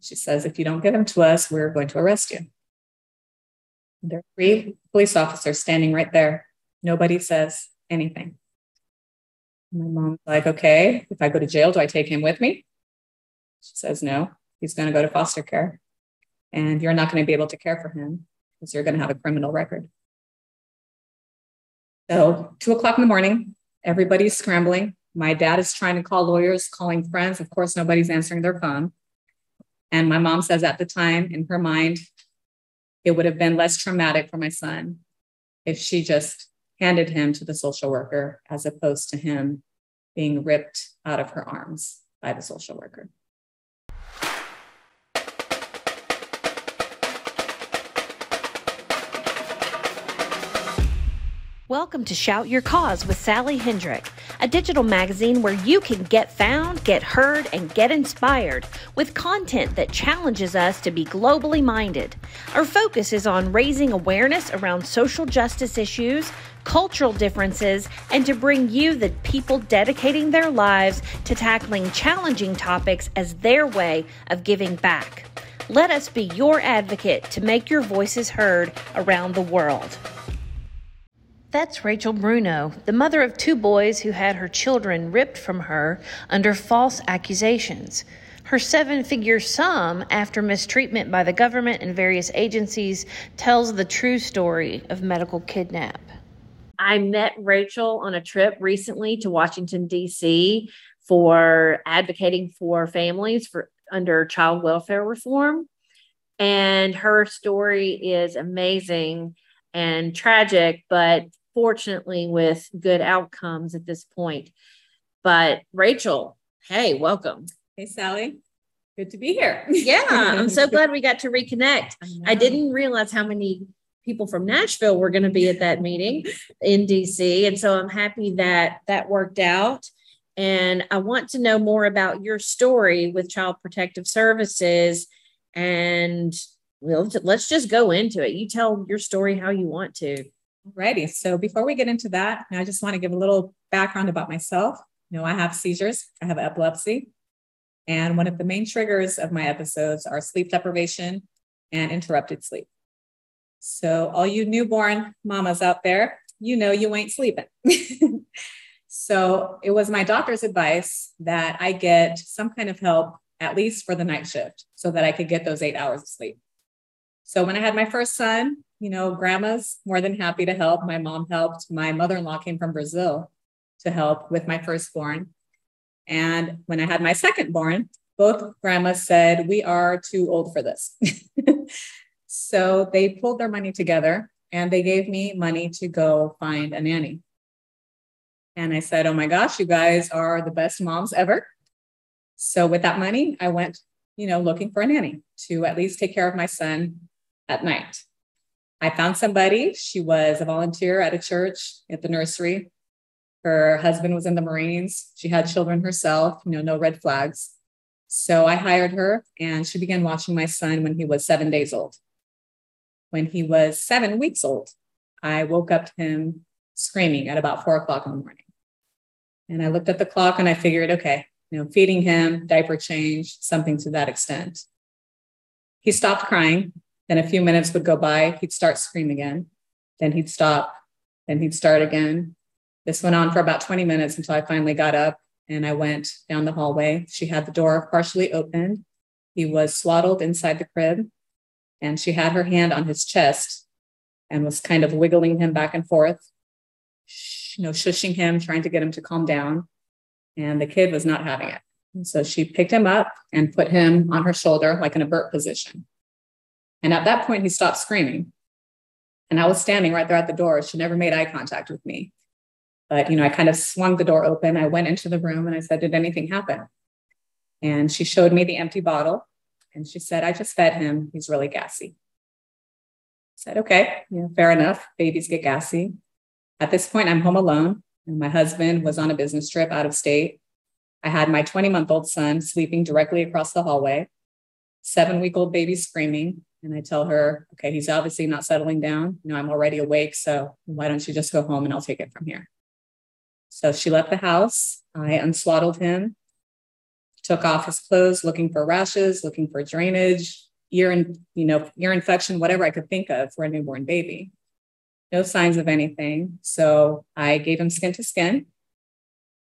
She says, if you don't give him to us, we're going to arrest you. There are three police officers standing right there. Nobody says anything. My mom's like, okay, if I go to jail, do I take him with me? She says, no, he's going to go to foster care. And you're not going to be able to care for him because you're going to have a criminal record. So, two o'clock in the morning, everybody's scrambling. My dad is trying to call lawyers, calling friends. Of course, nobody's answering their phone. And my mom says at the time, in her mind, it would have been less traumatic for my son if she just handed him to the social worker as opposed to him being ripped out of her arms by the social worker. Welcome to Shout Your Cause with Sally Hendrick, a digital magazine where you can get found, get heard, and get inspired with content that challenges us to be globally minded. Our focus is on raising awareness around social justice issues, cultural differences, and to bring you the people dedicating their lives to tackling challenging topics as their way of giving back. Let us be your advocate to make your voices heard around the world. That's Rachel Bruno, the mother of two boys who had her children ripped from her under false accusations. Her seven figure sum after mistreatment by the government and various agencies tells the true story of medical kidnap. I met Rachel on a trip recently to Washington, D.C. for advocating for families for under child welfare reform. And her story is amazing and tragic, but fortunately with good outcomes at this point. But Rachel, hey, welcome. Hey, Sally. Good to be here. yeah, I'm so glad we got to reconnect. I, I didn't realize how many people from Nashville were going to be at that meeting in DC. And so I'm happy that that worked out. And I want to know more about your story with Child Protective Services. And well, let's just go into it. You tell your story how you want to. Righty. So before we get into that, I just want to give a little background about myself. You know, I have seizures, I have epilepsy. And one of the main triggers of my episodes are sleep deprivation and interrupted sleep. So, all you newborn mamas out there, you know you ain't sleeping. so, it was my doctor's advice that I get some kind of help, at least for the night shift, so that I could get those eight hours of sleep. So, when I had my first son, you know, grandma's more than happy to help. My mom helped. My mother in law came from Brazil to help with my firstborn. And when I had my second born, both grandmas said, We are too old for this. so they pulled their money together and they gave me money to go find a nanny. And I said, Oh my gosh, you guys are the best moms ever. So with that money, I went, you know, looking for a nanny to at least take care of my son at night. I found somebody. She was a volunteer at a church at the nursery. Her husband was in the Marines. She had children herself, you know, no red flags. So I hired her and she began watching my son when he was seven days old. When he was seven weeks old, I woke up him screaming at about four o'clock in the morning. And I looked at the clock and I figured, okay, you know, feeding him, diaper change, something to that extent. He stopped crying then a few minutes would go by, he'd start screaming again. Then he'd stop. Then he'd start again. This went on for about 20 minutes until I finally got up and I went down the hallway. She had the door partially opened. He was swaddled inside the crib, and she had her hand on his chest and was kind of wiggling him back and forth, you know, shushing him, trying to get him to calm down. And the kid was not having it. And so she picked him up and put him on her shoulder, like in a Bert position. And at that point, he stopped screaming. And I was standing right there at the door. She never made eye contact with me. But, you know, I kind of swung the door open. I went into the room and I said, Did anything happen? And she showed me the empty bottle. And she said, I just fed him. He's really gassy. I said, Okay, yeah, fair enough. Babies get gassy. At this point, I'm home alone. And my husband was on a business trip out of state. I had my 20 month old son sleeping directly across the hallway, seven week old baby screaming, and I tell her, okay, he's obviously not settling down. You know, I'm already awake. So why don't you just go home and I'll take it from here? So she left the house. I unswaddled him, took off his clothes looking for rashes, looking for drainage, ear and you know, ear infection, whatever I could think of for a newborn baby. No signs of anything. So I gave him skin to skin,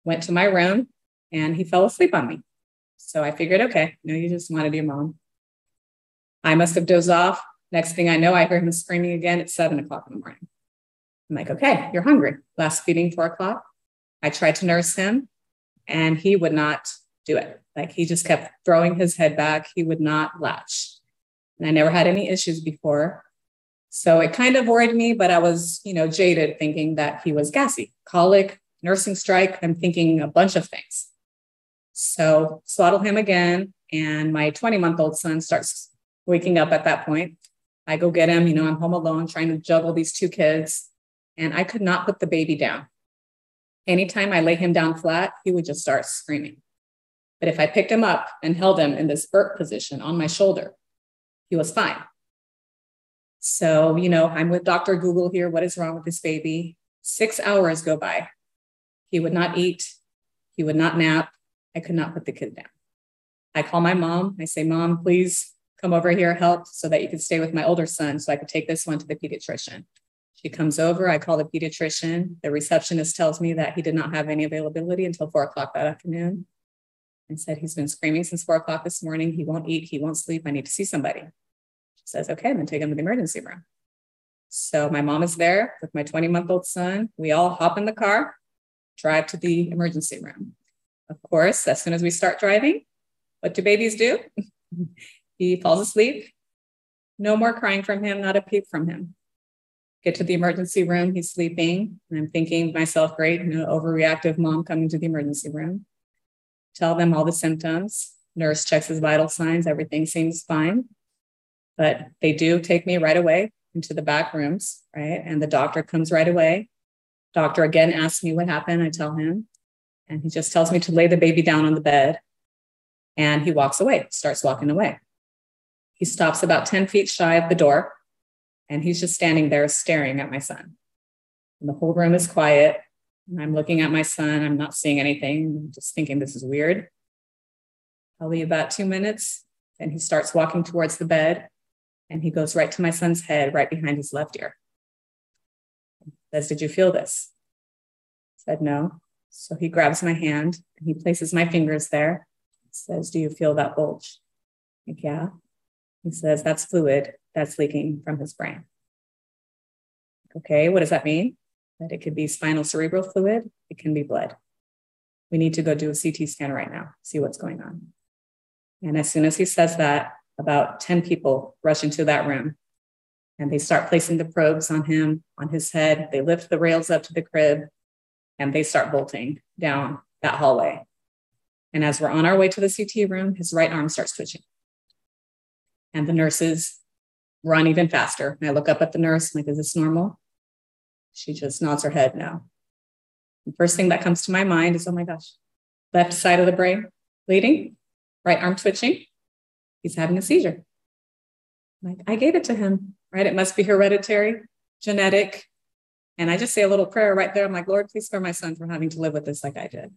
went to my room, and he fell asleep on me. So I figured, okay, you know, you just wanted your mom. I must have dozed off. Next thing I know, I hear him screaming again at seven o'clock in the morning. I'm like, okay, you're hungry. Last feeding, four o'clock. I tried to nurse him and he would not do it. Like he just kept throwing his head back. He would not latch. And I never had any issues before. So it kind of worried me, but I was, you know, jaded thinking that he was gassy, colic, nursing strike. I'm thinking a bunch of things. So swaddle him again. And my 20 month old son starts waking up at that point. I go get him, you know, I'm home alone trying to juggle these two kids. And I could not put the baby down. Anytime I lay him down flat, he would just start screaming. But if I picked him up and held him in this Bert position on my shoulder, he was fine. So, you know, I'm with Dr. Google here. What is wrong with this baby? Six hours go by. He would not eat. He would not nap. I could not put the kid down. I call my mom. I say, Mom, please come over here, help so that you could stay with my older son so I could take this one to the pediatrician. She comes over. I call the pediatrician. The receptionist tells me that he did not have any availability until four o'clock that afternoon. And said he's been screaming since four o'clock this morning. He won't eat. He won't sleep. I need to see somebody. She says, okay, then take him to the emergency room. So my mom is there with my 20 month old son. We all hop in the car, drive to the emergency room. Of course, as soon as we start driving, what do babies do? he falls asleep. No more crying from him, not a peep from him. Get to the emergency room, he's sleeping. And I'm thinking myself, great, no overreactive mom coming to the emergency room. Tell them all the symptoms. Nurse checks his vital signs, everything seems fine. But they do take me right away into the back rooms, right? And the doctor comes right away. Doctor again asks me what happened. I tell him, and he just tells me to lay the baby down on the bed. And he walks away, starts walking away. He stops about 10 feet shy of the door and he's just standing there staring at my son. And the whole room is quiet. And I'm looking at my son. I'm not seeing anything, I'm just thinking this is weird. Probably about two minutes. And he starts walking towards the bed and he goes right to my son's head, right behind his left ear. Says, Did you feel this? Said, No. So he grabs my hand and he places my fingers there. Says, Do you feel that bulge? Like, yeah. He says, That's fluid that's leaking from his brain. Okay, what does that mean? That it could be spinal cerebral fluid, it can be blood. We need to go do a CT scan right now, see what's going on. And as soon as he says that, about 10 people rush into that room and they start placing the probes on him, on his head. They lift the rails up to the crib and they start bolting down that hallway. And as we're on our way to the CT room, his right arm starts twitching. And the nurses run even faster. And I look up at the nurse, I'm like, is this normal? She just nods her head no. The first thing that comes to my mind is, oh my gosh, left side of the brain bleeding, right arm twitching. He's having a seizure. I'm like, I gave it to him, right? It must be hereditary, genetic. And I just say a little prayer right there. I'm like, Lord, please spare my son from having to live with this like I did.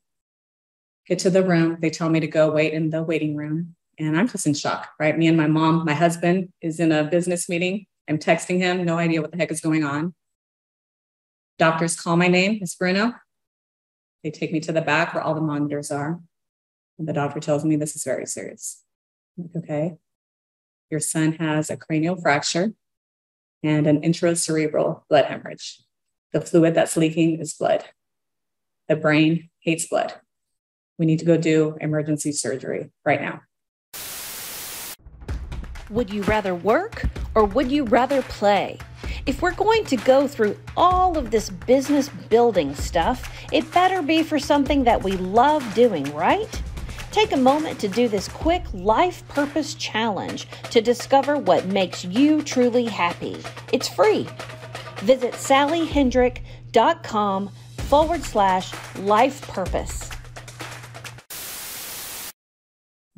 Get to the room. They tell me to go wait in the waiting room. And I'm just in shock, right? Me and my mom, my husband is in a business meeting. I'm texting him, no idea what the heck is going on. Doctors call my name, Miss Bruno. They take me to the back where all the monitors are. And the doctor tells me this is very serious. Like, okay, your son has a cranial fracture and an intracerebral blood hemorrhage. The fluid that's leaking is blood. The brain hates blood. We need to go do emergency surgery right now. Would you rather work or would you rather play? If we're going to go through all of this business building stuff, it better be for something that we love doing, right? Take a moment to do this quick life purpose challenge to discover what makes you truly happy. It's free. Visit sallyhendrick.com forward slash life purpose.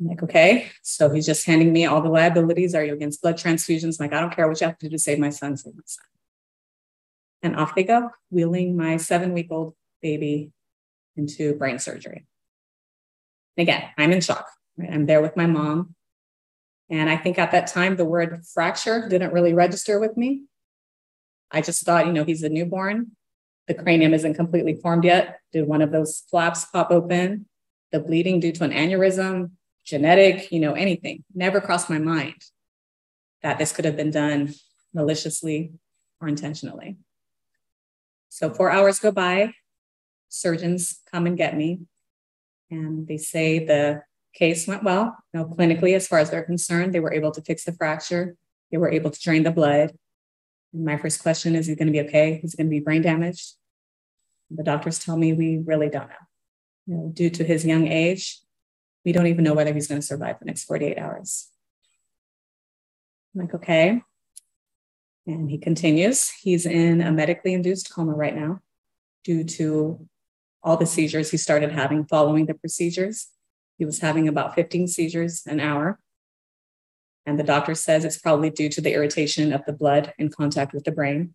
I'm like, okay. So he's just handing me all the liabilities. Are you against blood transfusions? I'm like, I don't care what you have to do to save my son, save my son. And off they go, wheeling my seven week old baby into brain surgery. again, I'm in shock. Right? I'm there with my mom. And I think at that time, the word fracture didn't really register with me. I just thought, you know, he's a newborn. The cranium isn't completely formed yet. Did one of those flaps pop open? The bleeding due to an aneurysm, genetic, you know, anything. Never crossed my mind that this could have been done maliciously or intentionally. So four hours go by, surgeons come and get me, and they say the case went well. You know, clinically, as far as they're concerned, they were able to fix the fracture. They were able to drain the blood. And my first question is, is he going to be okay? Is he going to be brain damaged? The doctors tell me we really don't know. You know, due to his young age, we don't even know whether he's going to survive the next 48 hours. I'm like, okay. And he continues. He's in a medically induced coma right now due to all the seizures he started having following the procedures. He was having about 15 seizures an hour. And the doctor says it's probably due to the irritation of the blood in contact with the brain.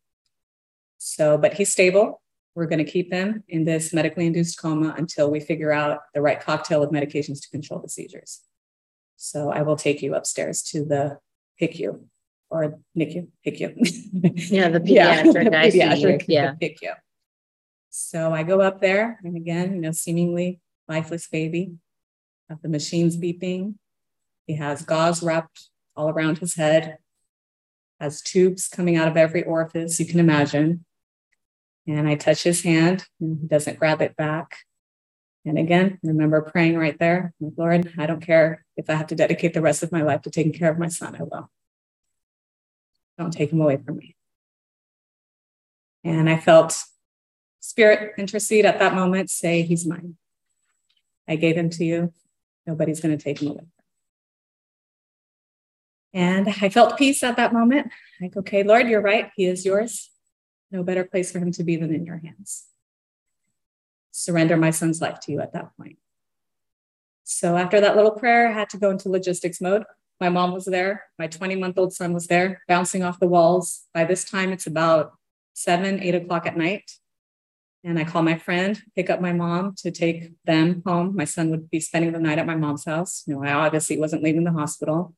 So, but he's stable. We're going to keep them in this medically induced coma until we figure out the right cocktail of medications to control the seizures. So I will take you upstairs to the PICU or NICU, PICU. yeah, the pediatric, yeah, the pediatric, yeah. PICU. So I go up there, and again, you know, seemingly lifeless baby, have the machines beeping. He has gauze wrapped all around his head, has tubes coming out of every orifice you can imagine. And I touch his hand, and he doesn't grab it back. And again, remember praying right there, Lord, I don't care if I have to dedicate the rest of my life to taking care of my son, I will. Don't take him away from me. And I felt spirit intercede at that moment, say, He's mine. I gave him to you. Nobody's going to take him away. And I felt peace at that moment. Like, okay, Lord, you're right. He is yours. No better place for him to be than in your hands. Surrender my son's life to you at that point. So after that little prayer, I had to go into logistics mode. My mom was there. My 20 month old son was there, bouncing off the walls. By this time, it's about seven, eight o'clock at night. And I call my friend, pick up my mom to take them home. My son would be spending the night at my mom's house. You know, I obviously wasn't leaving the hospital.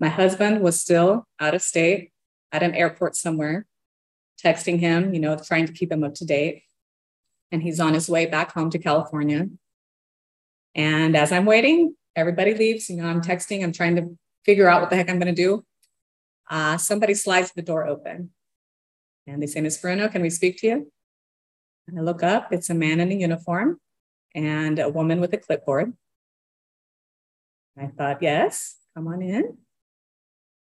My husband was still out of state at an airport somewhere, texting him, you know, trying to keep him up to date. And he's on his way back home to California. And as I'm waiting, everybody leaves. You know, I'm texting, I'm trying to figure out what the heck I'm going to do. Uh, somebody slides the door open and they say, Miss Bruno, can we speak to you? And I look up, it's a man in a uniform and a woman with a clipboard. I thought, yes, come on in.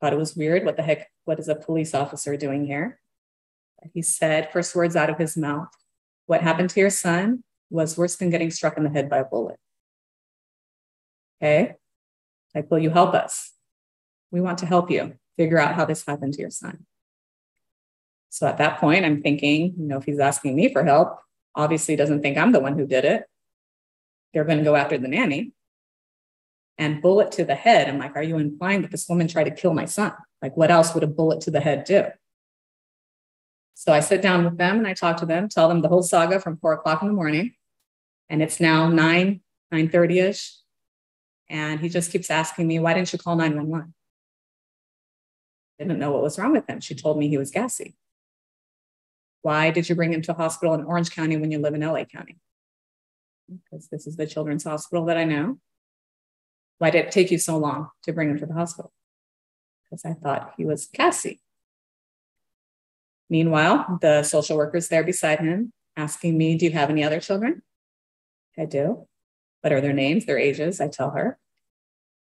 Thought it was weird. What the heck? What is a police officer doing here? He said, first words out of his mouth, What happened to your son was worse than getting struck in the head by a bullet. Okay. Like, will you help us? We want to help you figure out how this happened to your son. So at that point, I'm thinking, you know, if he's asking me for help, obviously doesn't think I'm the one who did it. They're going to go after the nanny and bullet to the head. I'm like, are you implying that this woman tried to kill my son? Like, what else would a bullet to the head do? So I sit down with them and I talk to them, tell them the whole saga from four o'clock in the morning. And it's now 9, 9:30ish. And he just keeps asking me, why didn't you call 911? Didn't know what was wrong with him. She told me he was gassy. Why did you bring him to a hospital in Orange County when you live in LA County? Because this is the children's hospital that I know. Why did it take you so long to bring him to the hospital? Because I thought he was gassy. Meanwhile, the social worker's there beside him asking me, Do you have any other children? I do. What are their names, their ages? I tell her.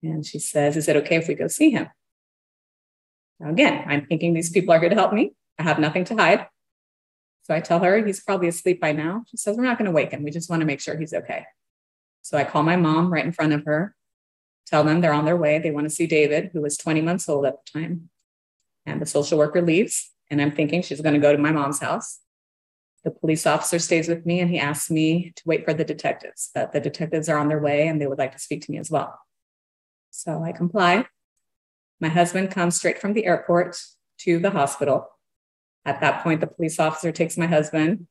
And she says, Is it okay if we go see him? Now, again, I'm thinking these people are going to help me. I have nothing to hide. So I tell her he's probably asleep by now. She says, We're not going to wake him. We just want to make sure he's okay. So I call my mom right in front of her, tell them they're on their way. They want to see David, who was 20 months old at the time. And the social worker leaves. And I'm thinking she's going to go to my mom's house. The police officer stays with me and he asks me to wait for the detectives, that the detectives are on their way and they would like to speak to me as well. So I comply. My husband comes straight from the airport to the hospital. At that point, the police officer takes my husband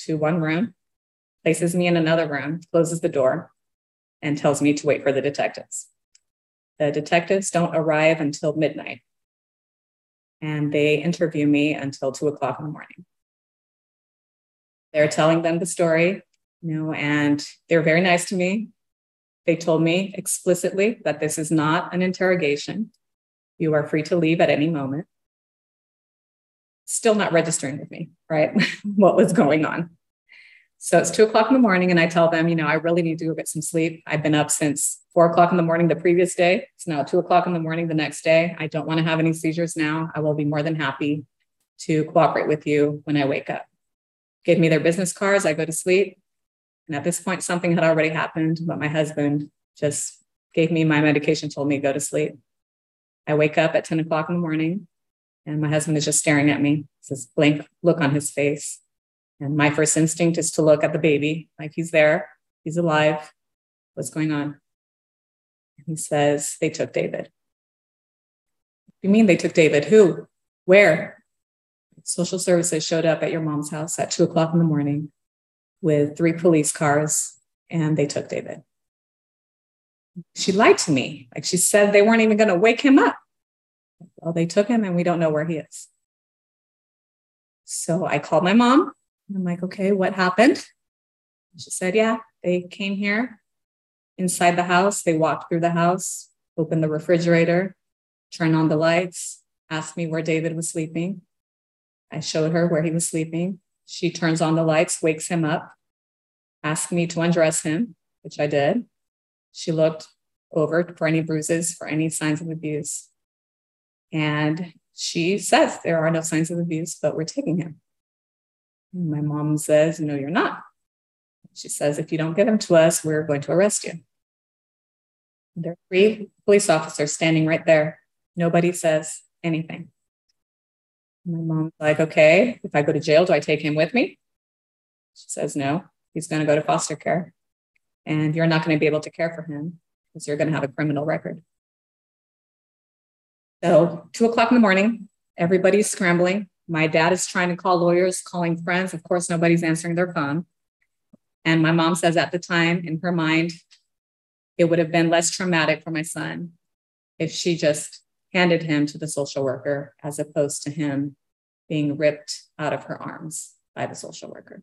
to one room, places me in another room, closes the door. and tells me to wait for the detectives. The detectives don't arrive until midnight and they interview me until two o'clock in the morning. They're telling them the story, you know, and they're very nice to me. They told me explicitly that this is not an interrogation. You are free to leave at any moment. Still not registering with me, right? what was going on. So it's two o'clock in the morning, and I tell them, you know, I really need to go get some sleep. I've been up since four o'clock in the morning the previous day. It's now two o'clock in the morning the next day. I don't want to have any seizures now. I will be more than happy to cooperate with you when I wake up. Gave me their business cards. I go to sleep. And at this point, something had already happened, but my husband just gave me my medication, told me to go to sleep. I wake up at 10 o'clock in the morning, and my husband is just staring at me. It's this blank look on his face. And my first instinct is to look at the baby, like he's there, he's alive. What's going on? He says, They took David. you mean they took David? Who? Where? Social services showed up at your mom's house at two o'clock in the morning with three police cars, and they took David. She lied to me. Like she said they weren't even going to wake him up. Well, they took him, and we don't know where he is. So I called my mom I'm like, okay, what happened? She said, yeah, they came here inside the house. They walked through the house, opened the refrigerator, turned on the lights, asked me where David was sleeping. I showed her where he was sleeping. She turns on the lights, wakes him up, asked me to undress him, which I did. She looked over for any bruises, for any signs of abuse. And she says there are no signs of abuse, but we're taking him. My mom says, No, you're not. She says, If you don't give him to us, we're going to arrest you. There are three police officers standing right there. Nobody says anything. My mom's like, Okay, if I go to jail, do I take him with me? She says, No, he's going to go to foster care. And you're not going to be able to care for him because you're going to have a criminal record. So, two o'clock in the morning, everybody's scrambling. My dad is trying to call lawyers, calling friends. Of course, nobody's answering their phone. And my mom says at the time, in her mind, it would have been less traumatic for my son if she just handed him to the social worker as opposed to him being ripped out of her arms by the social worker.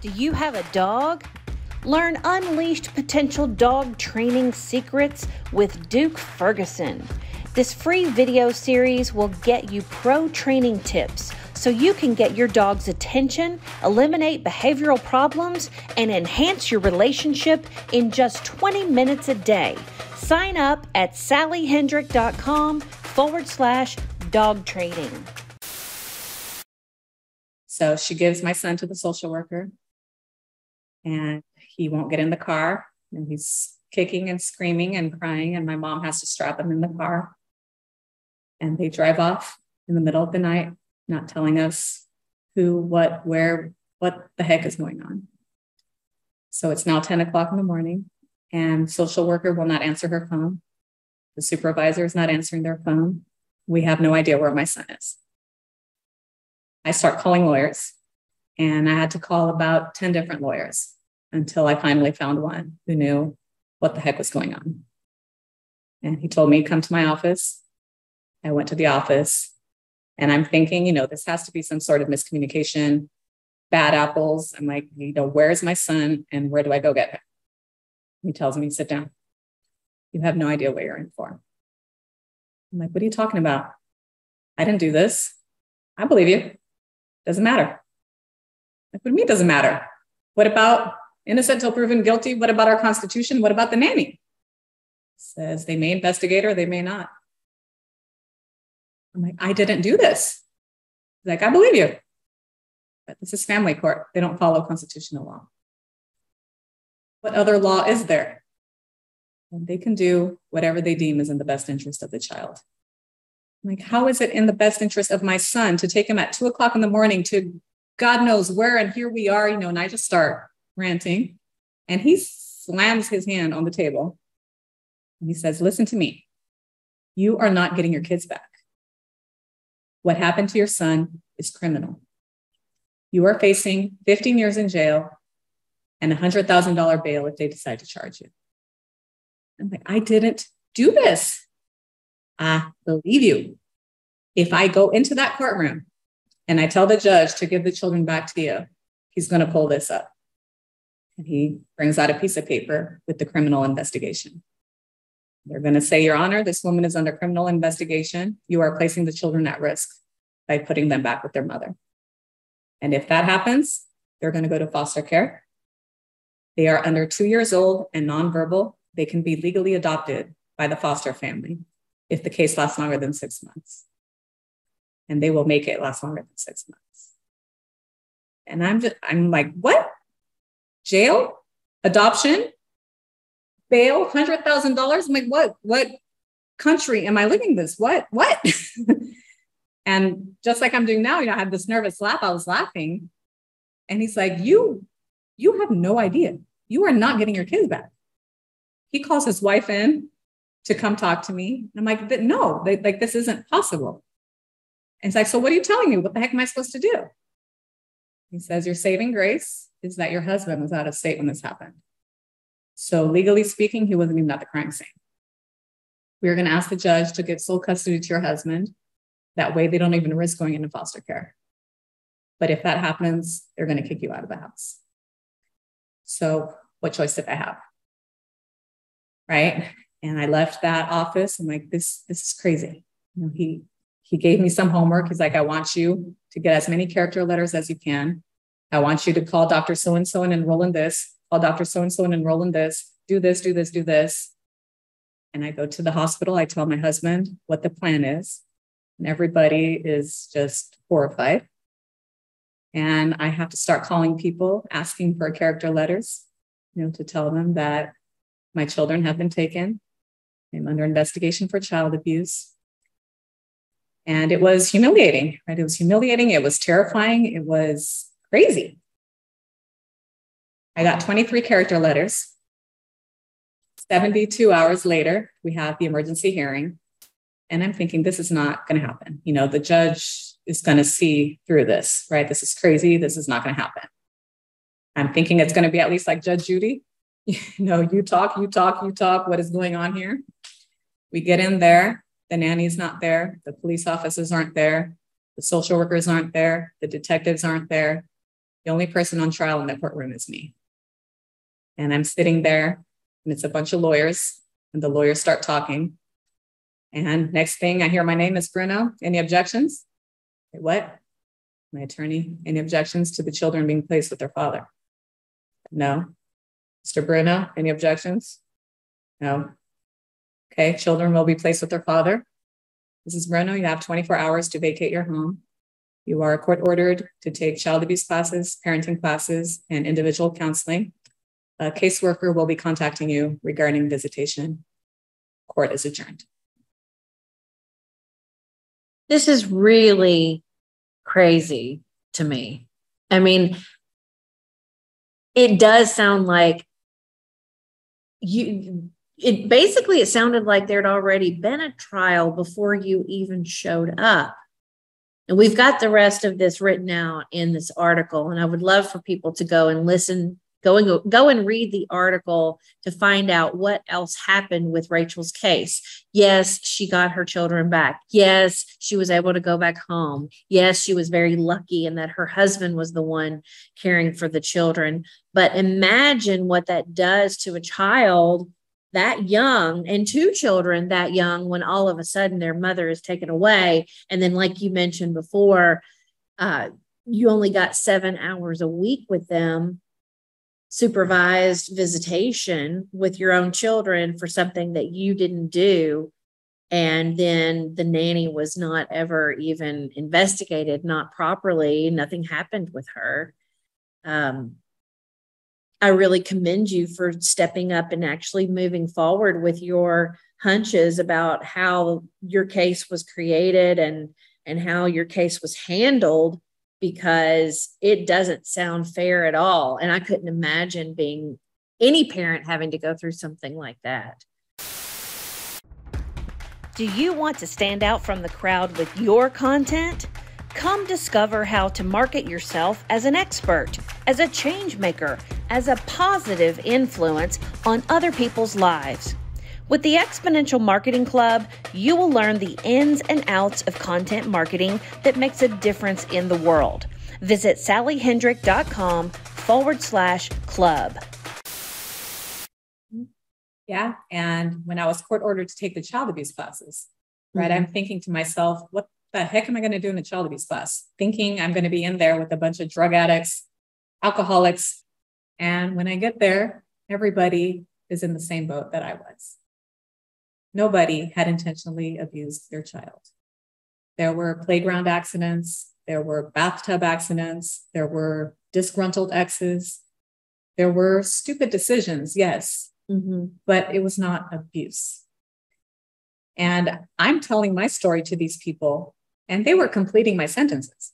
Do you have a dog? Learn unleashed potential dog training secrets with Duke Ferguson. This free video series will get you pro training tips so you can get your dog's attention, eliminate behavioral problems, and enhance your relationship in just 20 minutes a day. Sign up at sallyhendrick.com forward slash dog training. So she gives my son to the social worker, and he won't get in the car. And he's kicking and screaming and crying, and my mom has to strap him in the car and they drive off in the middle of the night, not telling us who, what, where, what the heck is going on. So it's now 10 o'clock in the morning, and social worker will not answer her phone. The supervisor is not answering their phone. We have no idea where my son is. I start calling lawyers, and I had to call about 10 different lawyers until I finally found one who knew what the heck was going on. And he told me, Come to my office. I went to the office and I'm thinking, you know, this has to be some sort of miscommunication, bad apples. I'm like, you know, where's my son and where do I go get him? He tells me, sit down. You have no idea what you're in for. I'm like, what are you talking about? I didn't do this. I believe you. Doesn't matter. Like, what do you mean doesn't matter? What about innocent until proven guilty? What about our Constitution? What about the nanny? Says they may investigate or they may not. I'm like, I didn't do this. like, I believe you. But this is family court. They don't follow constitutional law. What other law is there? And they can do whatever they deem is in the best interest of the child. I'm like, how is it in the best interest of my son to take him at two o'clock in the morning to God knows where? And here we are, you know, and I just start ranting. And he slams his hand on the table and he says, Listen to me. You are not getting your kids back. What happened to your son is criminal. You are facing 15 years in jail, and a $100,000 bail if they decide to charge you. I'm like, I didn't do this. I believe you. If I go into that courtroom and I tell the judge to give the children back to you, he's going to pull this up. And he brings out a piece of paper with the criminal investigation. They're going to say, Your Honor, this woman is under criminal investigation. You are placing the children at risk by putting them back with their mother. And if that happens, they're going to go to foster care. They are under two years old and nonverbal. They can be legally adopted by the foster family if the case lasts longer than six months. And they will make it last longer than six months. And I'm just, I'm like, what? Jail? Adoption? Bail? $100,000? I'm like, what? What country am I living this? What? What? and just like I'm doing now, you know, I had this nervous laugh. I was laughing. And he's like, you, you have no idea. You are not getting your kids back. He calls his wife in to come talk to me. And I'm like, no, they, like this isn't possible. And he's like, so what are you telling me? What the heck am I supposed to do? He says, your saving grace is that your husband was out of state when this happened. So legally speaking, he wasn't even at the crime scene. We are going to ask the judge to give sole custody to your husband. That way they don't even risk going into foster care. But if that happens, they're going to kick you out of the house. So what choice did I have? Right. And I left that office. I'm like, this, this is crazy. You know, he he gave me some homework. He's like, I want you to get as many character letters as you can. I want you to call Dr. So and so and enroll in this, call Dr. So and so and enroll in this, do this, do this, do this. And I go to the hospital. I tell my husband what the plan is. And everybody is just horrified. And I have to start calling people asking for character letters, you know, to tell them that my children have been taken. I'm under investigation for child abuse. And it was humiliating, right? It was humiliating. It was terrifying. It was crazy. I got 23 character letters. 72 hours later, we have the emergency hearing. And I'm thinking, this is not going to happen. You know, the judge is going to see through this, right? This is crazy. This is not going to happen. I'm thinking it's going to be at least like Judge Judy. You know, you talk, you talk, you talk. What is going on here? We get in there. The nanny's not there. The police officers aren't there. The social workers aren't there. The detectives aren't there. The only person on trial in the courtroom is me. And I'm sitting there, and it's a bunch of lawyers, and the lawyers start talking. And next thing I hear my name is Bruno. Any objections? what? My attorney. Any objections to the children being placed with their father? No. Mr. Bruno, any objections? No. Okay, children will be placed with their father. Mrs. Bruno, you have 24 hours to vacate your home. You are court ordered to take child abuse classes, parenting classes, and individual counseling. A caseworker will be contacting you regarding visitation. Court is adjourned. This is really crazy to me. I mean, it does sound like you it basically it sounded like there'd already been a trial before you even showed up and we've got the rest of this written out in this article and i would love for people to go and listen go and go and read the article to find out what else happened with Rachel's case. Yes, she got her children back. Yes, she was able to go back home. Yes, she was very lucky in that her husband was the one caring for the children. But imagine what that does to a child that young and two children that young when all of a sudden their mother is taken away. And then, like you mentioned before, uh, you only got seven hours a week with them supervised visitation with your own children for something that you didn't do. And then the nanny was not ever even investigated not properly nothing happened with her. Um, i really commend you for stepping up and actually moving forward with your hunches about how your case was created and and how your case was handled because it doesn't sound fair at all. And I couldn't imagine being any parent having to go through something like that. Do you want to stand out from the crowd with your content? Come discover how to market yourself as an expert as a change maker, as a positive influence on other people's lives. With the Exponential Marketing Club, you will learn the ins and outs of content marketing that makes a difference in the world. Visit sallyhendrick.com forward slash club. Yeah. And when I was court ordered to take the child abuse classes, right, mm-hmm. I'm thinking to myself, what the heck am I going to do in a child abuse class? Thinking I'm going to be in there with a bunch of drug addicts, alcoholics. And when I get there, everybody is in the same boat that I was. Nobody had intentionally abused their child. There were playground accidents, there were bathtub accidents, there were disgruntled exes, there were stupid decisions, yes, mm-hmm. but it was not abuse. And I'm telling my story to these people, and they were completing my sentences.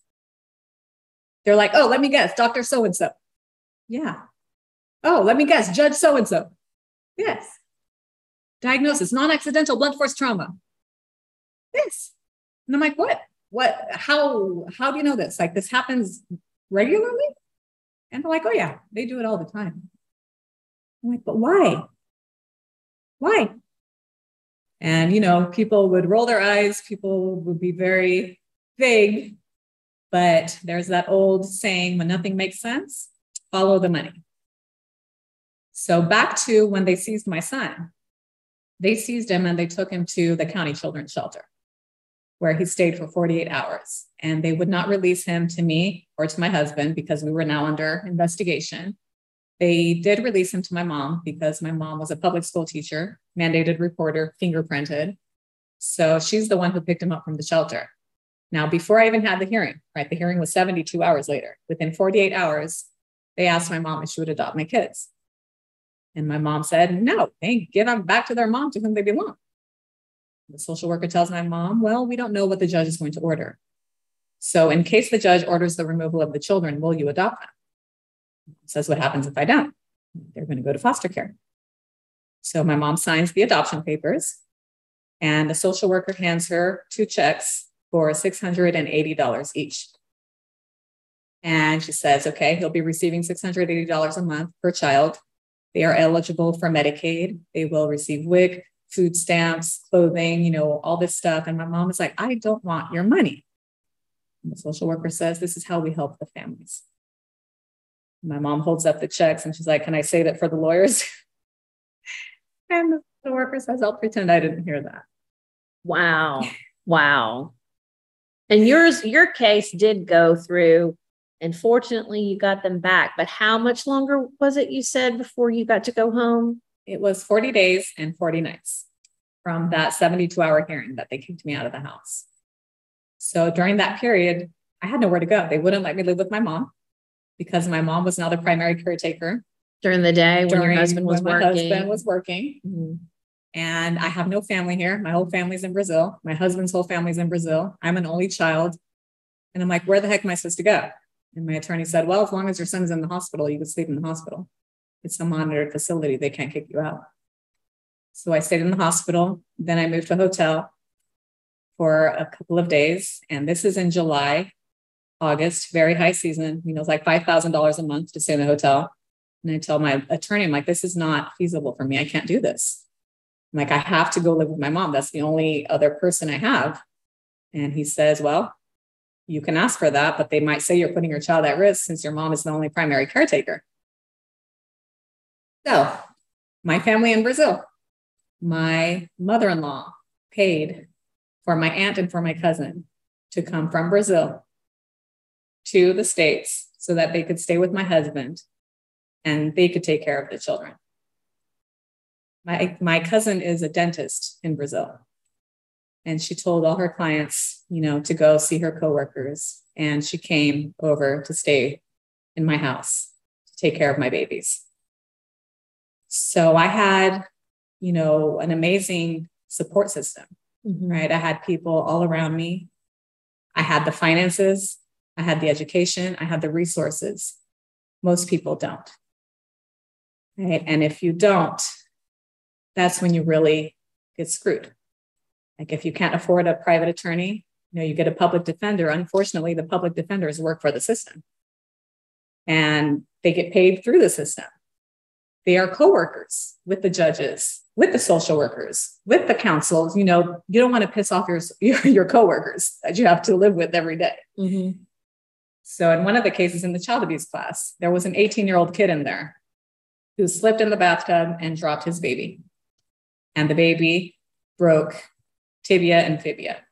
They're like, oh, let me guess, Dr. So and so. Yeah. Oh, let me guess, Judge so and so. Yes. Diagnosis non accidental blunt force trauma. This. And I'm like, what? What? How? How do you know this? Like, this happens regularly? And they're like, oh, yeah, they do it all the time. I'm like, but why? Why? And, you know, people would roll their eyes, people would be very vague. But there's that old saying when nothing makes sense, follow the money. So, back to when they seized my son, they seized him and they took him to the county children's shelter where he stayed for 48 hours. And they would not release him to me or to my husband because we were now under investigation. They did release him to my mom because my mom was a public school teacher, mandated reporter, fingerprinted. So she's the one who picked him up from the shelter. Now, before I even had the hearing, right, the hearing was 72 hours later. Within 48 hours, they asked my mom if she would adopt my kids. And my mom said, no, they give them back to their mom to whom they belong. The social worker tells my mom, well, we don't know what the judge is going to order. So, in case the judge orders the removal of the children, will you adopt them? Says, what happens if I don't? They're going to go to foster care. So, my mom signs the adoption papers, and the social worker hands her two checks for $680 each. And she says, okay, he'll be receiving $680 a month per child. They are eligible for Medicaid. They will receive WIC, food stamps, clothing, you know, all this stuff. And my mom is like, I don't want your money. And the social worker says, This is how we help the families. My mom holds up the checks and she's like, Can I say that for the lawyers? and the worker says, I'll pretend I didn't hear that. Wow. Wow. And yours, your case did go through, and fortunately you got them back. But how much longer was it you said before you got to go home? it was 40 days and 40 nights from that 72 hour hearing that they kicked me out of the house. So during that period, I had nowhere to go. They wouldn't let me live with my mom because my mom was now the primary caretaker during the day when your husband was working. My husband was working. Mm-hmm. And I have no family here. My whole family's in Brazil. My husband's whole family's in Brazil. I'm an only child. And I'm like, where the heck am I supposed to go? And my attorney said, well, as long as your son's in the hospital, you can sleep in the hospital it's a monitored facility. They can't kick you out. So I stayed in the hospital. Then I moved to a hotel for a couple of days. And this is in July, August, very high season. You know, it's like $5,000 a month to stay in the hotel. And I tell my attorney, I'm like, this is not feasible for me. I can't do this. I'm like, I have to go live with my mom. That's the only other person I have. And he says, well, you can ask for that, but they might say you're putting your child at risk since your mom is the only primary caretaker. So, my family in Brazil, my mother in law paid for my aunt and for my cousin to come from Brazil to the States so that they could stay with my husband and they could take care of the children. My, my cousin is a dentist in Brazil. And she told all her clients, you know, to go see her coworkers. And she came over to stay in my house to take care of my babies. So I had, you know, an amazing support system, mm-hmm. right? I had people all around me. I had the finances, I had the education, I had the resources. Most people don't. Right. And if you don't, that's when you really get screwed. Like if you can't afford a private attorney, you know, you get a public defender. Unfortunately, the public defenders work for the system. and they get paid through the system. They are coworkers with the judges, with the social workers, with the councils. You know, you don't want to piss off your, your, your coworkers that you have to live with every day. Mm-hmm. So, in one of the cases in the child abuse class, there was an 18 year old kid in there who slipped in the bathtub and dropped his baby. And the baby broke tibia and fibia.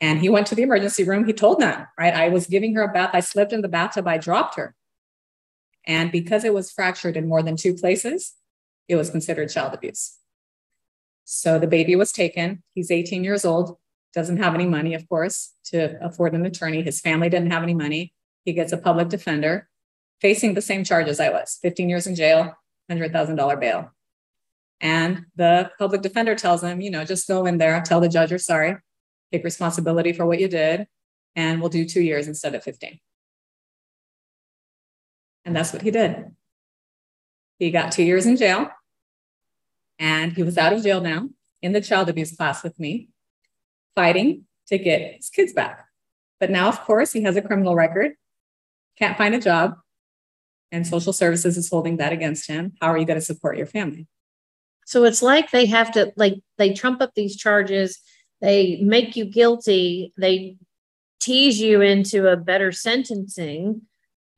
And he went to the emergency room. He told them, right? I was giving her a bath. I slipped in the bathtub. I dropped her. And because it was fractured in more than two places, it was considered child abuse. So the baby was taken. He's 18 years old, doesn't have any money, of course, to afford an attorney. His family didn't have any money. He gets a public defender facing the same charges I was 15 years in jail, $100,000 bail. And the public defender tells him, you know, just go in there, tell the judge you're sorry, take responsibility for what you did, and we'll do two years instead of 15. And that's what he did. He got two years in jail, and he was out of jail now in the child abuse class with me, fighting to get his kids back. But now, of course, he has a criminal record, can't find a job, and social services is holding that against him. How are you going to support your family? So it's like they have to, like, they trump up these charges, they make you guilty, they tease you into a better sentencing,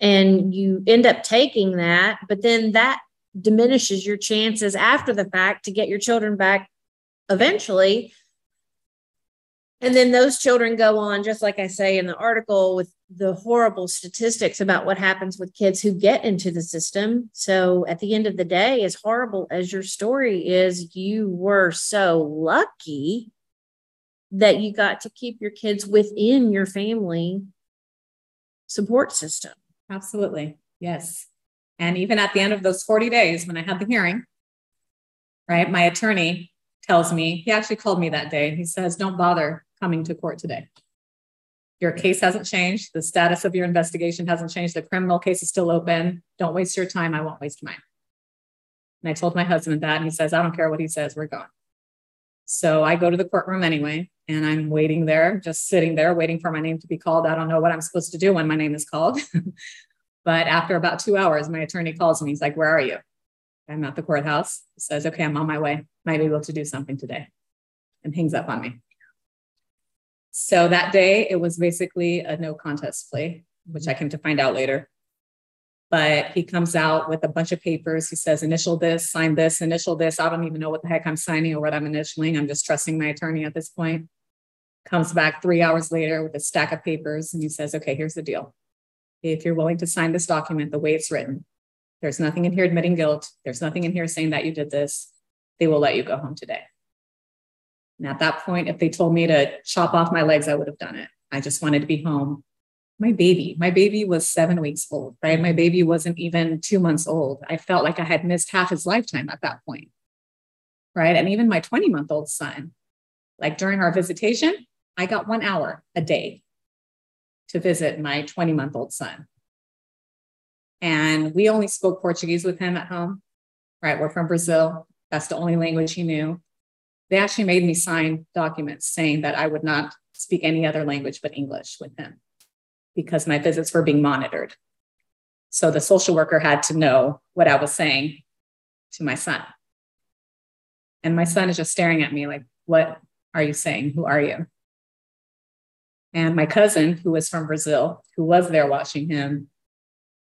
and you end up taking that, but then that diminishes your chances after the fact to get your children back eventually. And then those children go on, just like I say in the article, with the horrible statistics about what happens with kids who get into the system. So at the end of the day, as horrible as your story is, you were so lucky that you got to keep your kids within your family support system. Absolutely. Yes. And even at the end of those 40 days, when I had the hearing, right, my attorney tells me, he actually called me that day. He says, Don't bother coming to court today. Your case hasn't changed. The status of your investigation hasn't changed. The criminal case is still open. Don't waste your time. I won't waste mine. And I told my husband that, and he says, I don't care what he says, we're going. So I go to the courtroom anyway, and I'm waiting there, just sitting there, waiting for my name to be called. I don't know what I'm supposed to do when my name is called. but after about two hours, my attorney calls me. He's like, Where are you? I'm at the courthouse. He says, Okay, I'm on my way. Might be able to do something today. And hangs up on me. So that day, it was basically a no contest plea, which I came to find out later. But he comes out with a bunch of papers. He says, initial this, sign this, initial this. I don't even know what the heck I'm signing or what I'm initialing. I'm just trusting my attorney at this point. Comes back three hours later with a stack of papers and he says, okay, here's the deal. If you're willing to sign this document the way it's written, there's nothing in here admitting guilt. There's nothing in here saying that you did this. They will let you go home today. And at that point, if they told me to chop off my legs, I would have done it. I just wanted to be home. My baby, my baby was seven weeks old, right? My baby wasn't even two months old. I felt like I had missed half his lifetime at that point, right? And even my 20 month old son, like during our visitation, I got one hour a day to visit my 20 month old son. And we only spoke Portuguese with him at home, right? We're from Brazil. That's the only language he knew they actually made me sign documents saying that I would not speak any other language but English with him because my visits were being monitored. So the social worker had to know what I was saying to my son. And my son is just staring at me like, What are you saying? Who are you? And my cousin, who was from Brazil, who was there watching him,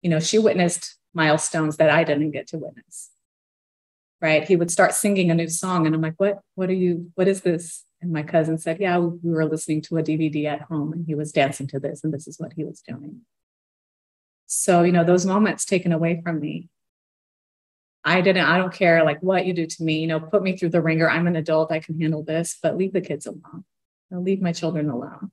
you know, she witnessed milestones that I didn't get to witness right? He would start singing a new song. And I'm like, what, what are you, what is this? And my cousin said, yeah, we were listening to a DVD at home and he was dancing to this and this is what he was doing. So, you know, those moments taken away from me. I didn't, I don't care like what you do to me, you know, put me through the wringer. I'm an adult. I can handle this, but leave the kids alone. I'll leave my children alone.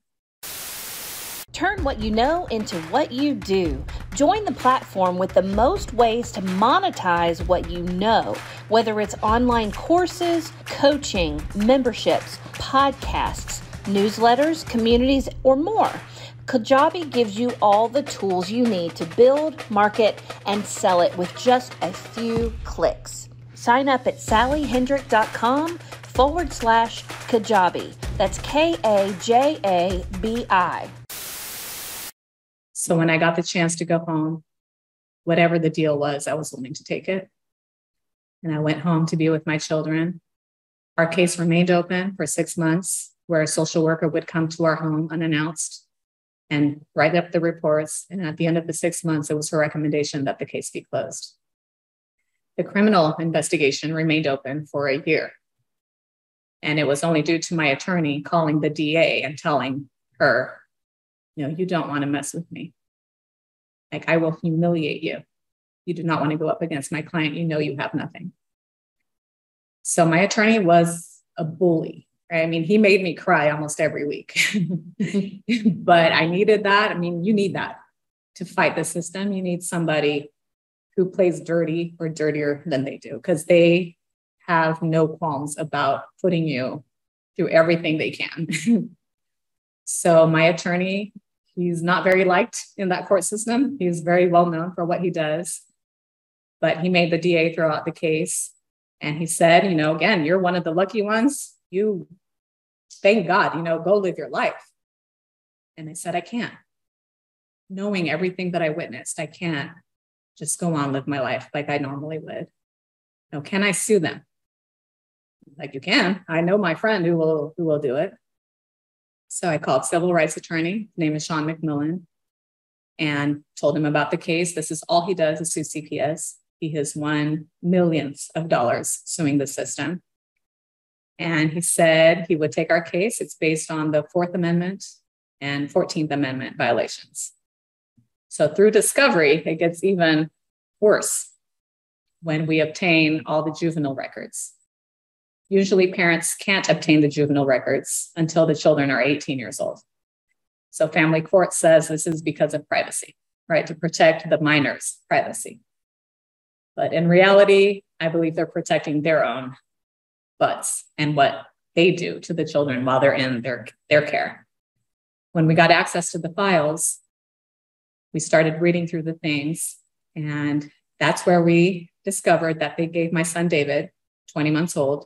Turn what you know into what you do. Join the platform with the most ways to monetize what you know, whether it's online courses, coaching, memberships, podcasts, newsletters, communities, or more. Kajabi gives you all the tools you need to build, market, and sell it with just a few clicks. Sign up at sallyhendrick.com forward slash Kajabi. That's K A J A B I. So when I got the chance to go home, whatever the deal was, I was willing to take it. And I went home to be with my children. Our case remained open for six months, where a social worker would come to our home unannounced and write up the reports. And at the end of the six months, it was her recommendation that the case be closed. The criminal investigation remained open for a year. And it was only due to my attorney calling the DA and telling her, know, you don't want to mess with me. Like, I will humiliate you. You do not want to go up against my client. You know, you have nothing. So, my attorney was a bully. Right? I mean, he made me cry almost every week, but I needed that. I mean, you need that to fight the system. You need somebody who plays dirty or dirtier than they do because they have no qualms about putting you through everything they can. so my attorney, he's not very liked in that court system. He's very well known for what he does, but he made the DA throw out the case. And he said, you know, again, you're one of the lucky ones. You, thank God, you know, go live your life. And I said, I can't. Knowing everything that I witnessed, I can't just go on live my life like I normally would. No, can I sue them? like you can. I know my friend who will who will do it. So I called civil rights attorney, name is Sean McMillan, and told him about the case. This is all he does is sue CPS. He has won millions of dollars suing the system. And he said he would take our case. It's based on the Fourth Amendment and 14th Amendment violations. So through discovery, it gets even worse when we obtain all the juvenile records. Usually, parents can't obtain the juvenile records until the children are 18 years old. So, family court says this is because of privacy, right? To protect the minor's privacy. But in reality, I believe they're protecting their own butts and what they do to the children while they're in their, their care. When we got access to the files, we started reading through the things, and that's where we discovered that they gave my son David, 20 months old,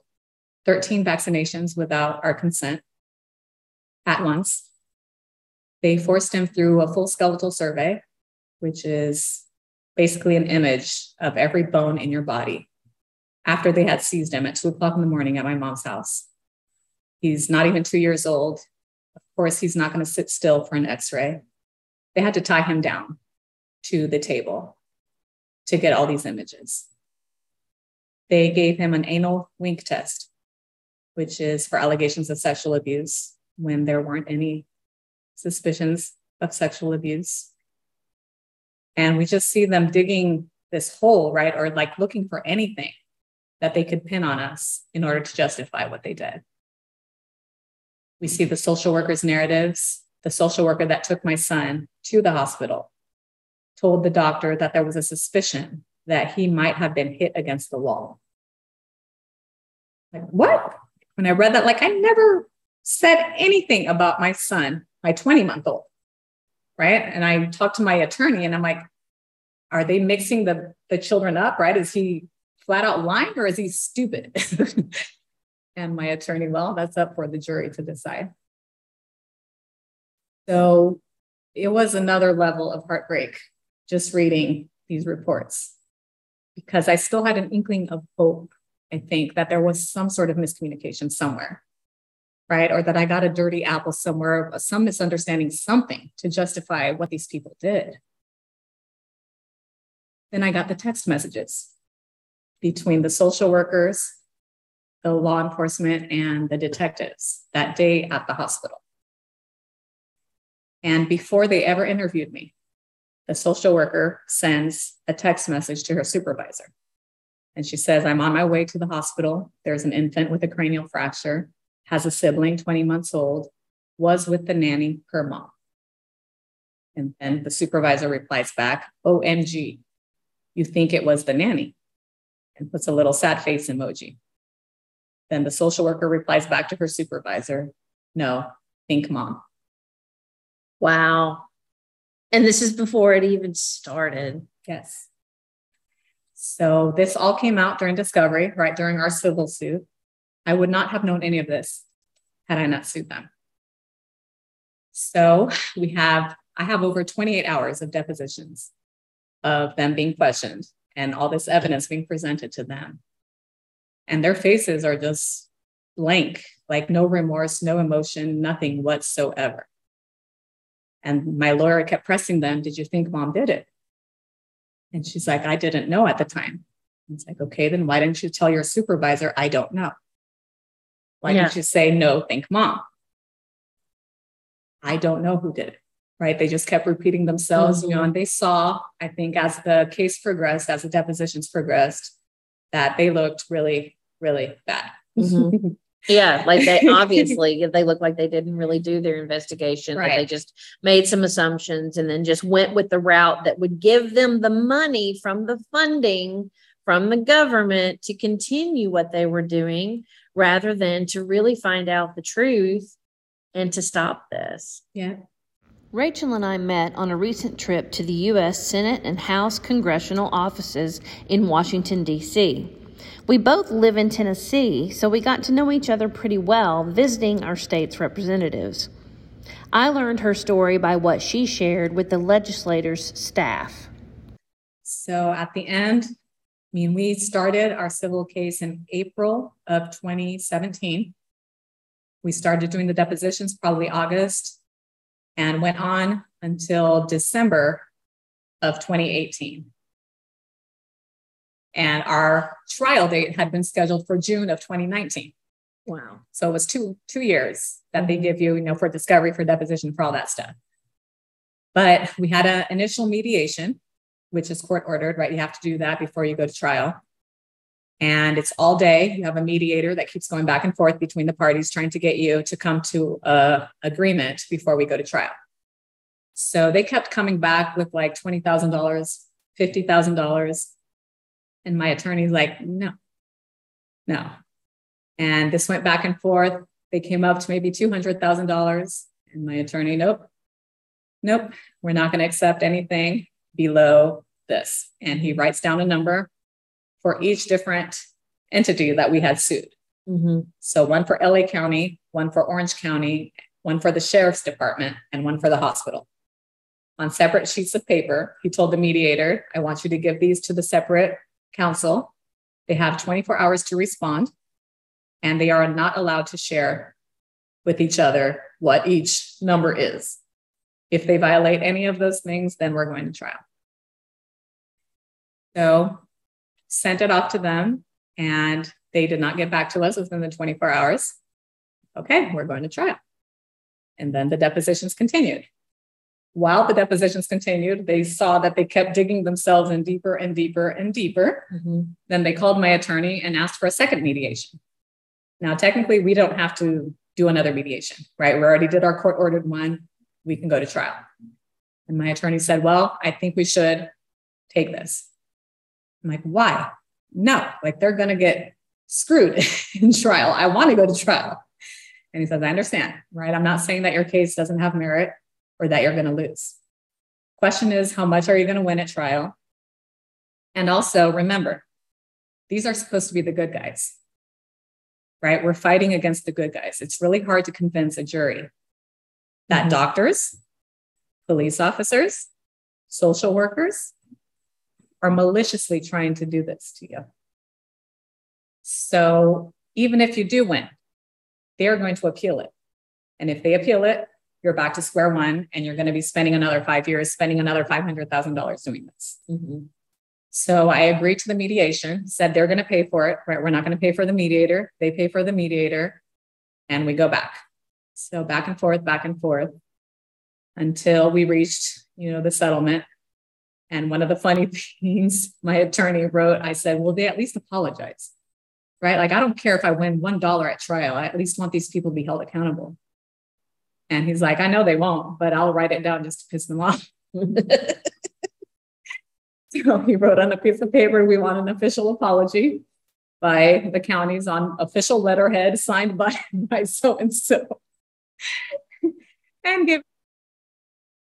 13 vaccinations without our consent at once. They forced him through a full skeletal survey, which is basically an image of every bone in your body after they had seized him at two o'clock in the morning at my mom's house. He's not even two years old. Of course, he's not going to sit still for an x ray. They had to tie him down to the table to get all these images. They gave him an anal wink test, which is for allegations of sexual abuse when there weren't any suspicions of sexual abuse. And we just see them digging this hole, right? Or like looking for anything that they could pin on us in order to justify what they did. We see the social workers' narratives. The social worker that took my son to the hospital told the doctor that there was a suspicion that he might have been hit against the wall. Like, what? When I read that, like I never said anything about my son, my 20 month old. Right. And I talked to my attorney and I'm like, are they mixing the, the children up? Right. Is he flat out lying or is he stupid? and my attorney, well, that's up for the jury to decide. So it was another level of heartbreak just reading these reports because I still had an inkling of hope I think that there was some sort of miscommunication somewhere, right? Or that I got a dirty apple somewhere, some misunderstanding, something to justify what these people did. Then I got the text messages between the social workers, the law enforcement, and the detectives that day at the hospital. And before they ever interviewed me, the social worker sends a text message to her supervisor and she says, I'm on my way to the hospital. There's an infant with a cranial fracture, has a sibling, 20 months old, was with the nanny, her mom. And then the supervisor replies back, OMG, you think it was the nanny? And puts a little sad face emoji. Then the social worker replies back to her supervisor, no, think mom. Wow. And this is before it even started. Yes. So this all came out during discovery, right during our civil suit. I would not have known any of this had I not sued them. So we have I have over 28 hours of depositions of them being questioned and all this evidence being presented to them. And their faces are just blank, like no remorse, no emotion, nothing whatsoever. And my lawyer kept pressing them, Did you think mom did it? And she's like, I didn't know at the time. It's like, okay, then why didn't you tell your supervisor, I don't know? Why yeah. didn't you say, no, think mom? I don't know who did it, right? They just kept repeating themselves, mm-hmm. you know, mm-hmm. and they saw, I think, as the case progressed, as the depositions progressed, that they looked really, really bad. Mm-hmm. Yeah, like they obviously they look like they didn't really do their investigation. Right. they just made some assumptions and then just went with the route that would give them the money from the funding from the government to continue what they were doing rather than to really find out the truth and to stop this. Yeah. Rachel and I met on a recent trip to the U.S. Senate and House congressional offices in Washington, D.C. We both live in Tennessee, so we got to know each other pretty well visiting our state's representatives. I learned her story by what she shared with the legislators' staff. So at the end, I mean, we started our civil case in April of 2017. We started doing the depositions probably August and went on until December of 2018. And our trial date had been scheduled for June of 2019. Wow. So it was two two years that they mm-hmm. give you, you know, for discovery, for deposition, for all that stuff. But we had an initial mediation, which is court ordered, right? You have to do that before you go to trial. And it's all day. You have a mediator that keeps going back and forth between the parties, trying to get you to come to a agreement before we go to trial. So they kept coming back with like $20,000, $50,000. And my attorney's like, no, no. And this went back and forth. They came up to maybe $200,000. And my attorney, nope, nope, we're not going to accept anything below this. And he writes down a number for each different entity that we had sued. Mm-hmm. So one for LA County, one for Orange County, one for the sheriff's department, and one for the hospital. On separate sheets of paper, he told the mediator, I want you to give these to the separate counsel. They have 24 hours to respond, and they are not allowed to share with each other what each number is. If they violate any of those things, then we're going to trial. So, sent it off to them, and they did not get back to us within the 24 hours. Okay, we're going to trial. And then the depositions continued while the depositions continued, they saw that they kept digging themselves in deeper and deeper and deeper. Mm-hmm. Then they called my attorney and asked for a second mediation. Now, technically, we don't have to do another mediation, right? We already did our court ordered one. We can go to trial. And my attorney said, Well, I think we should take this. I'm like, Why? No, like they're going to get screwed in trial. I want to go to trial. And he says, I understand, right? I'm not saying that your case doesn't have merit or that you're going to lose. Question is, how much are you going to win at trial? And also remember, these are supposed to be the good guys, right? We're fighting against the good guys. It's really hard to convince a jury that mm-hmm. doctors, police officers, social workers are maliciously trying to do this to you. So even if you do win, they're going to appeal it. And if they appeal it, you're back to square one and you're going to be spending another five years, spending another $500,000 doing this. Mm-hmm. So I agreed to the mediation, said they're going to pay for it, right? We're not going to pay for the mediator. They pay for the mediator and we go back. So back and forth, back and forth until we reached, you know, the settlement. And one of the funny things my attorney wrote, I said, well, they at least apologize, right? Like, I don't care if I win $1 at trial. I at least want these people to be held accountable. And he's like, I know they won't, but I'll write it down just to piss them off. so he wrote on a piece of paper, we want an official apology by the counties on official letterhead signed by, by so and so. and give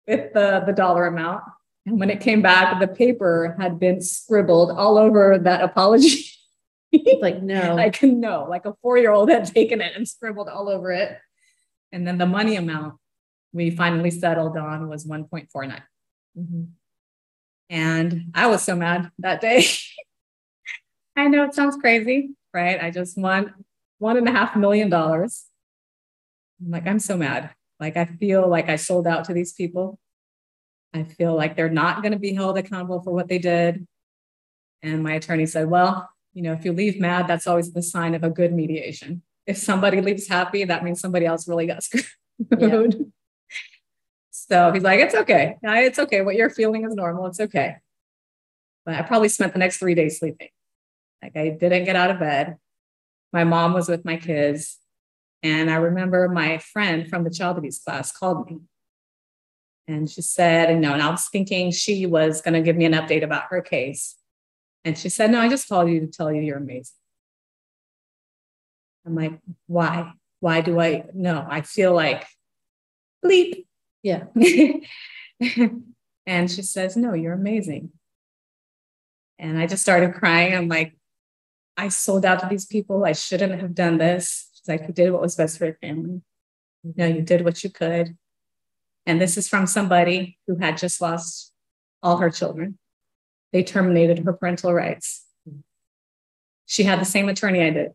with the, the dollar amount. And when it came back, the paper had been scribbled all over that apology. like, no. Like, no, like a four year old had taken it and scribbled all over it. And then the money amount we finally settled on was 1.49. Mm-hmm. And I was so mad that day. I know it sounds crazy, right? I just won one and a half million dollars. I'm like, I'm so mad. Like, I feel like I sold out to these people. I feel like they're not going to be held accountable for what they did. And my attorney said, Well, you know, if you leave mad, that's always the sign of a good mediation. If somebody leaves happy, that means somebody else really got screwed. Yeah. so he's like, It's okay. It's okay. What you're feeling is normal. It's okay. But I probably spent the next three days sleeping. Like I didn't get out of bed. My mom was with my kids. And I remember my friend from the child abuse class called me and she said, and no, and I was thinking she was going to give me an update about her case. And she said, No, I just called you to tell you you're amazing. I'm like, Why? Why do I? No, I feel like bleep. Yeah. and she says, No, you're amazing. And I just started crying. I'm like, I sold out to these people. I shouldn't have done this. She's like, You did what was best for your family. You know, you did what you could. And this is from somebody who had just lost all her children. They terminated her parental rights. She had the same attorney I did.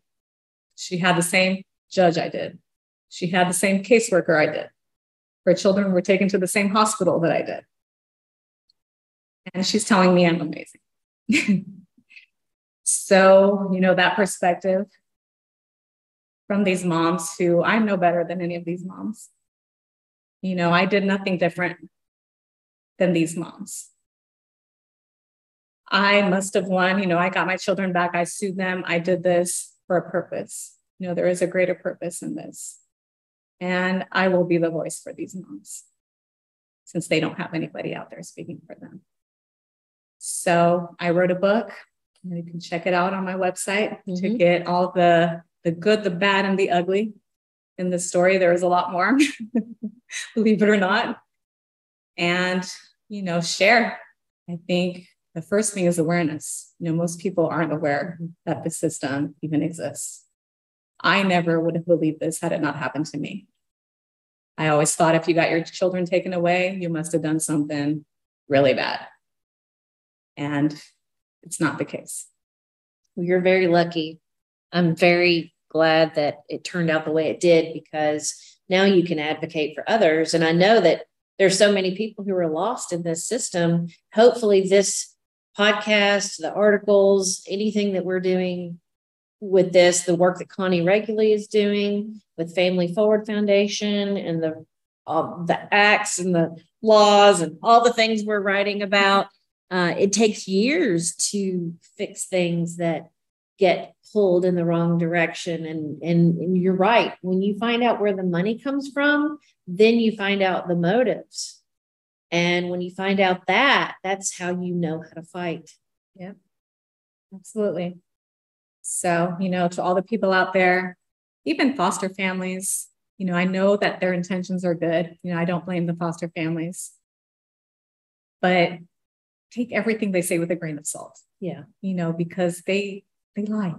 She had the same judge I did. She had the same caseworker I did. Her children were taken to the same hospital that I did. And she's telling me I'm amazing. so, you know, that perspective from these moms who I know better than any of these moms you know, I did nothing different than these moms. I must have won. You know, I got my children back. I sued them. I did this for a purpose. You know, there is a greater purpose in this. And I will be the voice for these moms since they don't have anybody out there speaking for them. So I wrote a book. You can check it out on my website mm-hmm. to get all the the good, the bad, and the ugly in the story. There is a lot more, believe it or not. And, you know, share. I think the first thing is awareness. You know, most people aren't aware that the system even exists. I never would have believed this had it not happened to me. I always thought if you got your children taken away, you must have done something really bad. And it's not the case. Well, you're very lucky. I'm very glad that it turned out the way it did because now you can advocate for others. And I know that there's so many people who are lost in this system. Hopefully, this podcast, the articles, anything that we're doing with this, the work that Connie Reguli is doing with Family Forward Foundation and the uh, the acts and the laws and all the things we're writing about. Uh, it takes years to fix things that get pulled in the wrong direction and, and and you're right when you find out where the money comes from then you find out the motives and when you find out that that's how you know how to fight. Yeah absolutely. So you know to all the people out there even foster families you know i know that their intentions are good. You know i don't blame the foster families. But take everything they say with a grain of salt. Yeah. You know because they they lie.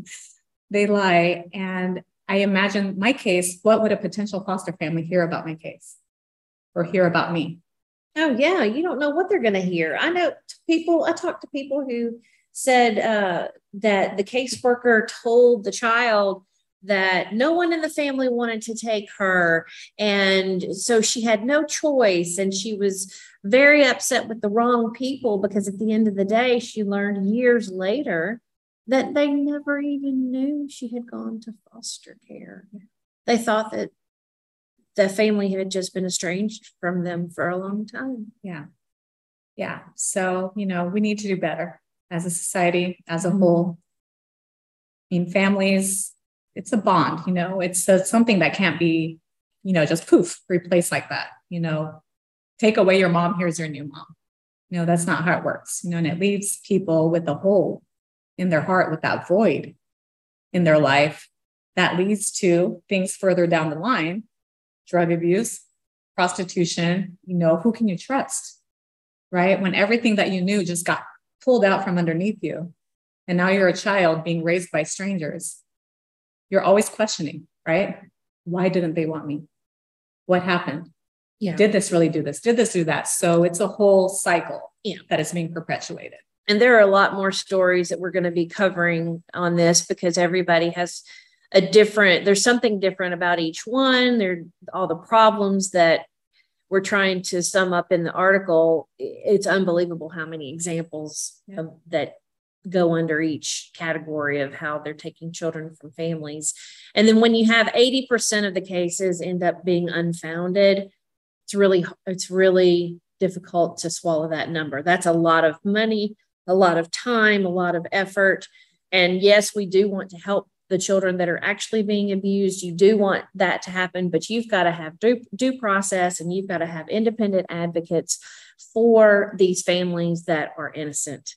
they lie. And I imagine my case, what would a potential foster family hear about my case or hear about me? Oh, yeah. You don't know what they're going to hear. I know people, I talked to people who said uh, that the caseworker told the child that no one in the family wanted to take her. And so she had no choice. And she was very upset with the wrong people because at the end of the day, she learned years later that they never even knew she had gone to foster care. They thought that the family had just been estranged from them for a long time. Yeah. Yeah. So, you know, we need to do better as a society, as a mm-hmm. whole. I mean, families, it's a bond, you know, it's a, something that can't be, you know, just poof, replaced like that. You know, take away your mom, here's your new mom. You know, that's not how it works, you know, and it leaves people with a hole in their heart with that void in their life that leads to things further down the line drug abuse prostitution you know who can you trust right when everything that you knew just got pulled out from underneath you and now you're a child being raised by strangers you're always questioning right why didn't they want me what happened Yeah. Did this really do this? Did this do that? So it's a whole cycle yeah. that is being perpetuated. And there are a lot more stories that we're going to be covering on this because everybody has a different, there's something different about each one. There all the problems that we're trying to sum up in the article. It's unbelievable how many examples yeah. of, that go under each category of how they're taking children from families. And then when you have 80% of the cases end up being unfounded, it's really it's really difficult to swallow that number. That's a lot of money, a lot of time, a lot of effort. And yes, we do want to help the children that are actually being abused. You do want that to happen, but you've got to have due, due process and you've got to have independent advocates for these families that are innocent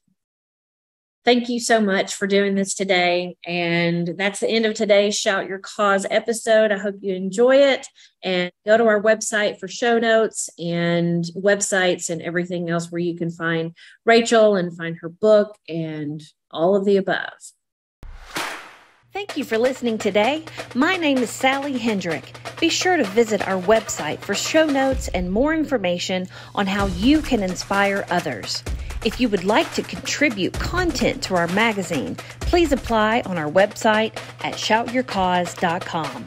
Thank you so much for doing this today. And that's the end of today's Shout Your Cause episode. I hope you enjoy it and go to our website for show notes and websites and everything else where you can find Rachel and find her book and all of the above. Thank you for listening today. My name is Sally Hendrick. Be sure to visit our website for show notes and more information on how you can inspire others. If you would like to contribute content to our magazine, please apply on our website at shoutyourcause.com.